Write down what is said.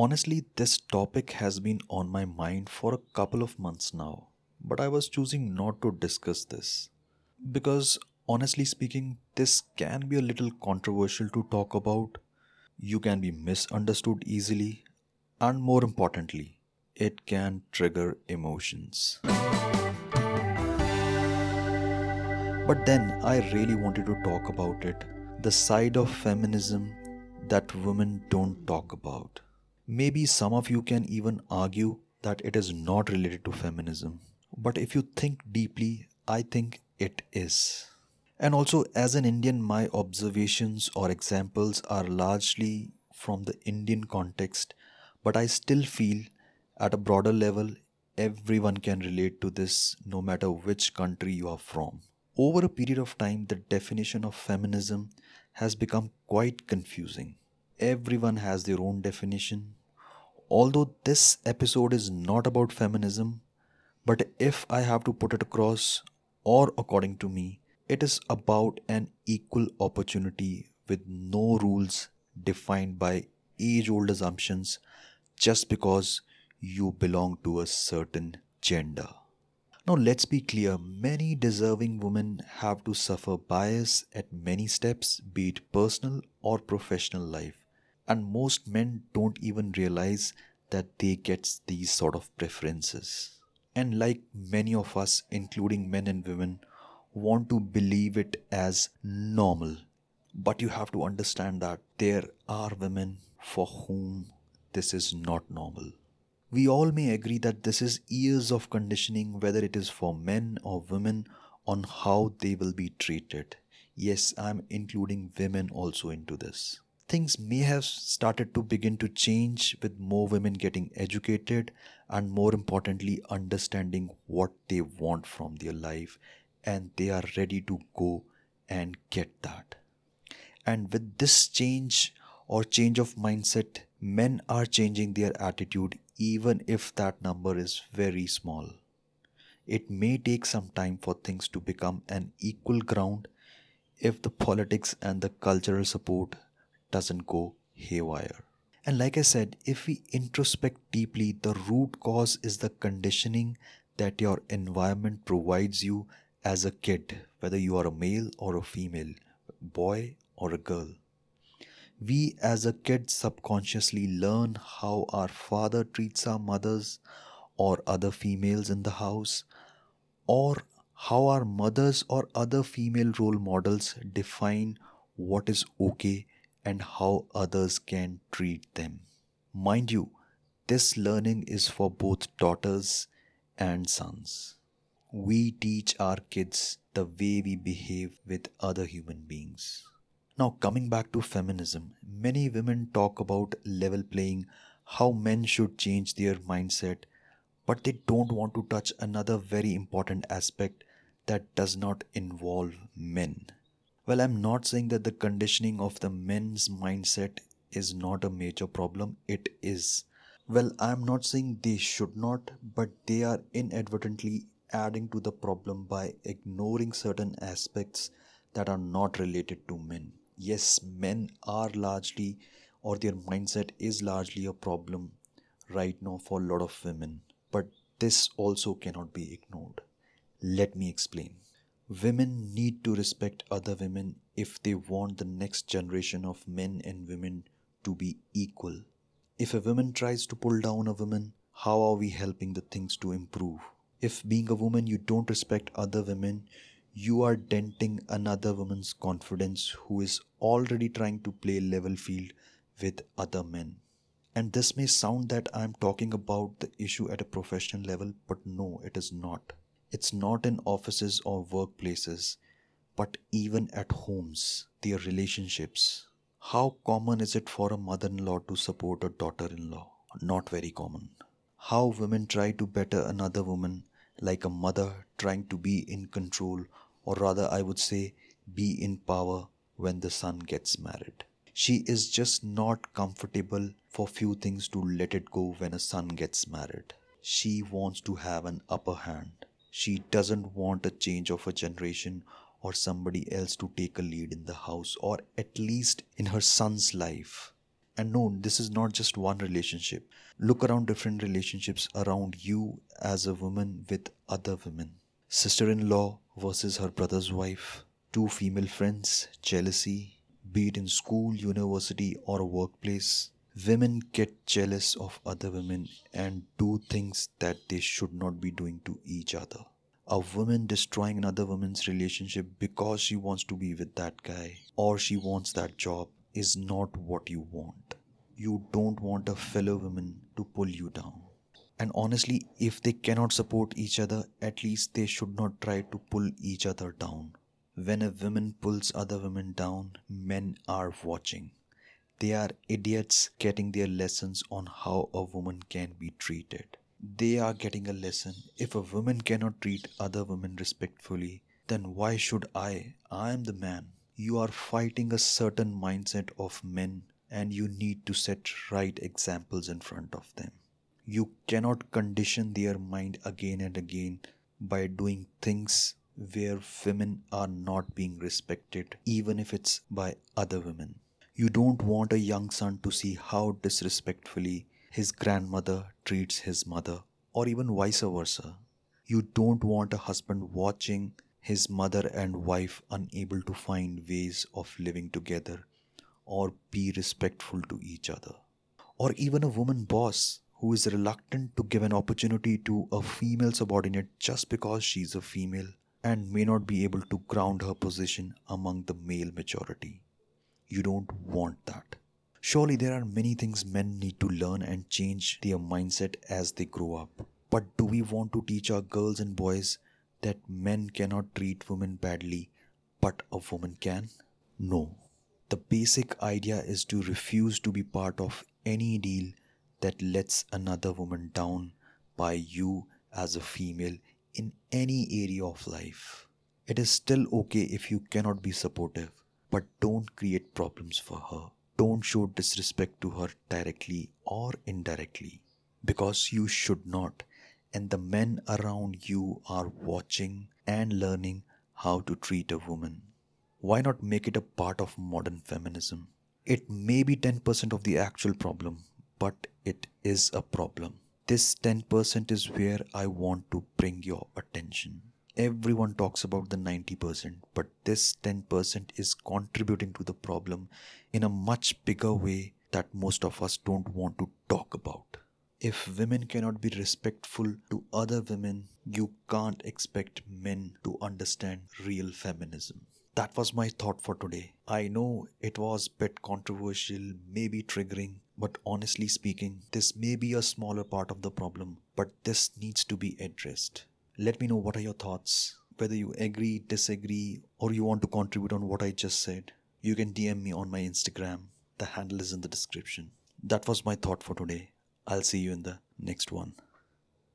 Honestly, this topic has been on my mind for a couple of months now, but I was choosing not to discuss this. Because, honestly speaking, this can be a little controversial to talk about. You can be misunderstood easily, and more importantly, it can trigger emotions. But then I really wanted to talk about it the side of feminism that women don't talk about. Maybe some of you can even argue that it is not related to feminism. But if you think deeply, I think it is. And also, as an Indian, my observations or examples are largely from the Indian context, but I still feel at a broader level, everyone can relate to this no matter which country you are from. Over a period of time, the definition of feminism has become quite confusing. Everyone has their own definition. Although this episode is not about feminism, but if I have to put it across, or according to me, it is about an equal opportunity with no rules defined by age old assumptions just because you belong to a certain gender. Now, let's be clear many deserving women have to suffer bias at many steps, be it personal or professional life. And most men don't even realize that they get these sort of preferences. And like many of us, including men and women, want to believe it as normal. But you have to understand that there are women for whom this is not normal. We all may agree that this is years of conditioning, whether it is for men or women, on how they will be treated. Yes, I'm including women also into this. Things may have started to begin to change with more women getting educated and, more importantly, understanding what they want from their life and they are ready to go and get that. And with this change or change of mindset, men are changing their attitude even if that number is very small. It may take some time for things to become an equal ground if the politics and the cultural support doesn't go haywire. And like I said, if we introspect deeply, the root cause is the conditioning that your environment provides you as a kid, whether you are a male or a female, boy or a girl we as a kid subconsciously learn how our father treats our mothers or other females in the house, or how our mothers or other female role models define what is okay and how others can treat them. Mind you, this learning is for both daughters and sons. We teach our kids the way we behave with other human beings. Now, coming back to feminism, many women talk about level playing, how men should change their mindset, but they don't want to touch another very important aspect that does not involve men. Well, I'm not saying that the conditioning of the men's mindset is not a major problem, it is. Well, I'm not saying they should not, but they are inadvertently adding to the problem by ignoring certain aspects that are not related to men yes, men are largely, or their mindset is largely a problem right now for a lot of women, but this also cannot be ignored. Let me explain. Women need to respect other women if they want the next generation of men and women to be equal. If a woman tries to pull down a woman, how are we helping the things to improve? If being a woman you don't respect other women, you are denting another woman's confidence who is already trying to play level field with other men. And this may sound that I'm talking about the issue at a professional level, but no, it is not. It's not in offices or workplaces, but even at homes, their relationships. How common is it for a mother in law to support a daughter in law? Not very common. How women try to better another woman like a mother trying to be in control, or rather, I would say, be in power when the son gets married. She is just not comfortable for few things to let it go when a son gets married. She wants to have an upper hand. She doesn't want a change of a generation or somebody else to take a lead in the house or at least in her son's life. And no, this is not just one relationship. Look around different relationships around you as a woman with other women. Sister in law versus her brother's wife, two female friends, jealousy, be it in school, university, or a workplace. Women get jealous of other women and do things that they should not be doing to each other. A woman destroying another woman's relationship because she wants to be with that guy or she wants that job is not what you want. You don't want a fellow woman to pull you down. And honestly, if they cannot support each other, at least they should not try to pull each other down. When a woman pulls other women down, men are watching. They are idiots getting their lessons on how a woman can be treated. They are getting a lesson. If a woman cannot treat other women respectfully, then why should I? I am the man. You are fighting a certain mindset of men and you need to set right examples in front of them. You cannot condition their mind again and again by doing things where women are not being respected, even if it's by other women. You don't want a young son to see how disrespectfully his grandmother treats his mother, or even vice versa. You don't want a husband watching his mother and wife unable to find ways of living together or be respectful to each other. Or even a woman boss who is reluctant to give an opportunity to a female subordinate just because she's a female and may not be able to ground her position among the male majority. You don't want that. Surely there are many things men need to learn and change their mindset as they grow up. But do we want to teach our girls and boys that men cannot treat women badly, but a woman can? No. The basic idea is to refuse to be part of any deal that lets another woman down by you as a female in any area of life. It is still okay if you cannot be supportive, but don't create problems for her. Don't show disrespect to her directly or indirectly because you should not, and the men around you are watching and learning how to treat a woman. Why not make it a part of modern feminism? It may be 10% of the actual problem, but it is a problem. This 10% is where I want to bring your attention. Everyone talks about the 90%, but this 10% is contributing to the problem in a much bigger way that most of us don't want to talk about. If women cannot be respectful to other women, you can't expect men to understand real feminism. That was my thought for today. I know it was a bit controversial, maybe triggering, but honestly speaking, this may be a smaller part of the problem, but this needs to be addressed. Let me know what are your thoughts, whether you agree, disagree, or you want to contribute on what I just said. You can DM me on my Instagram. The handle is in the description. That was my thought for today. I'll see you in the next one.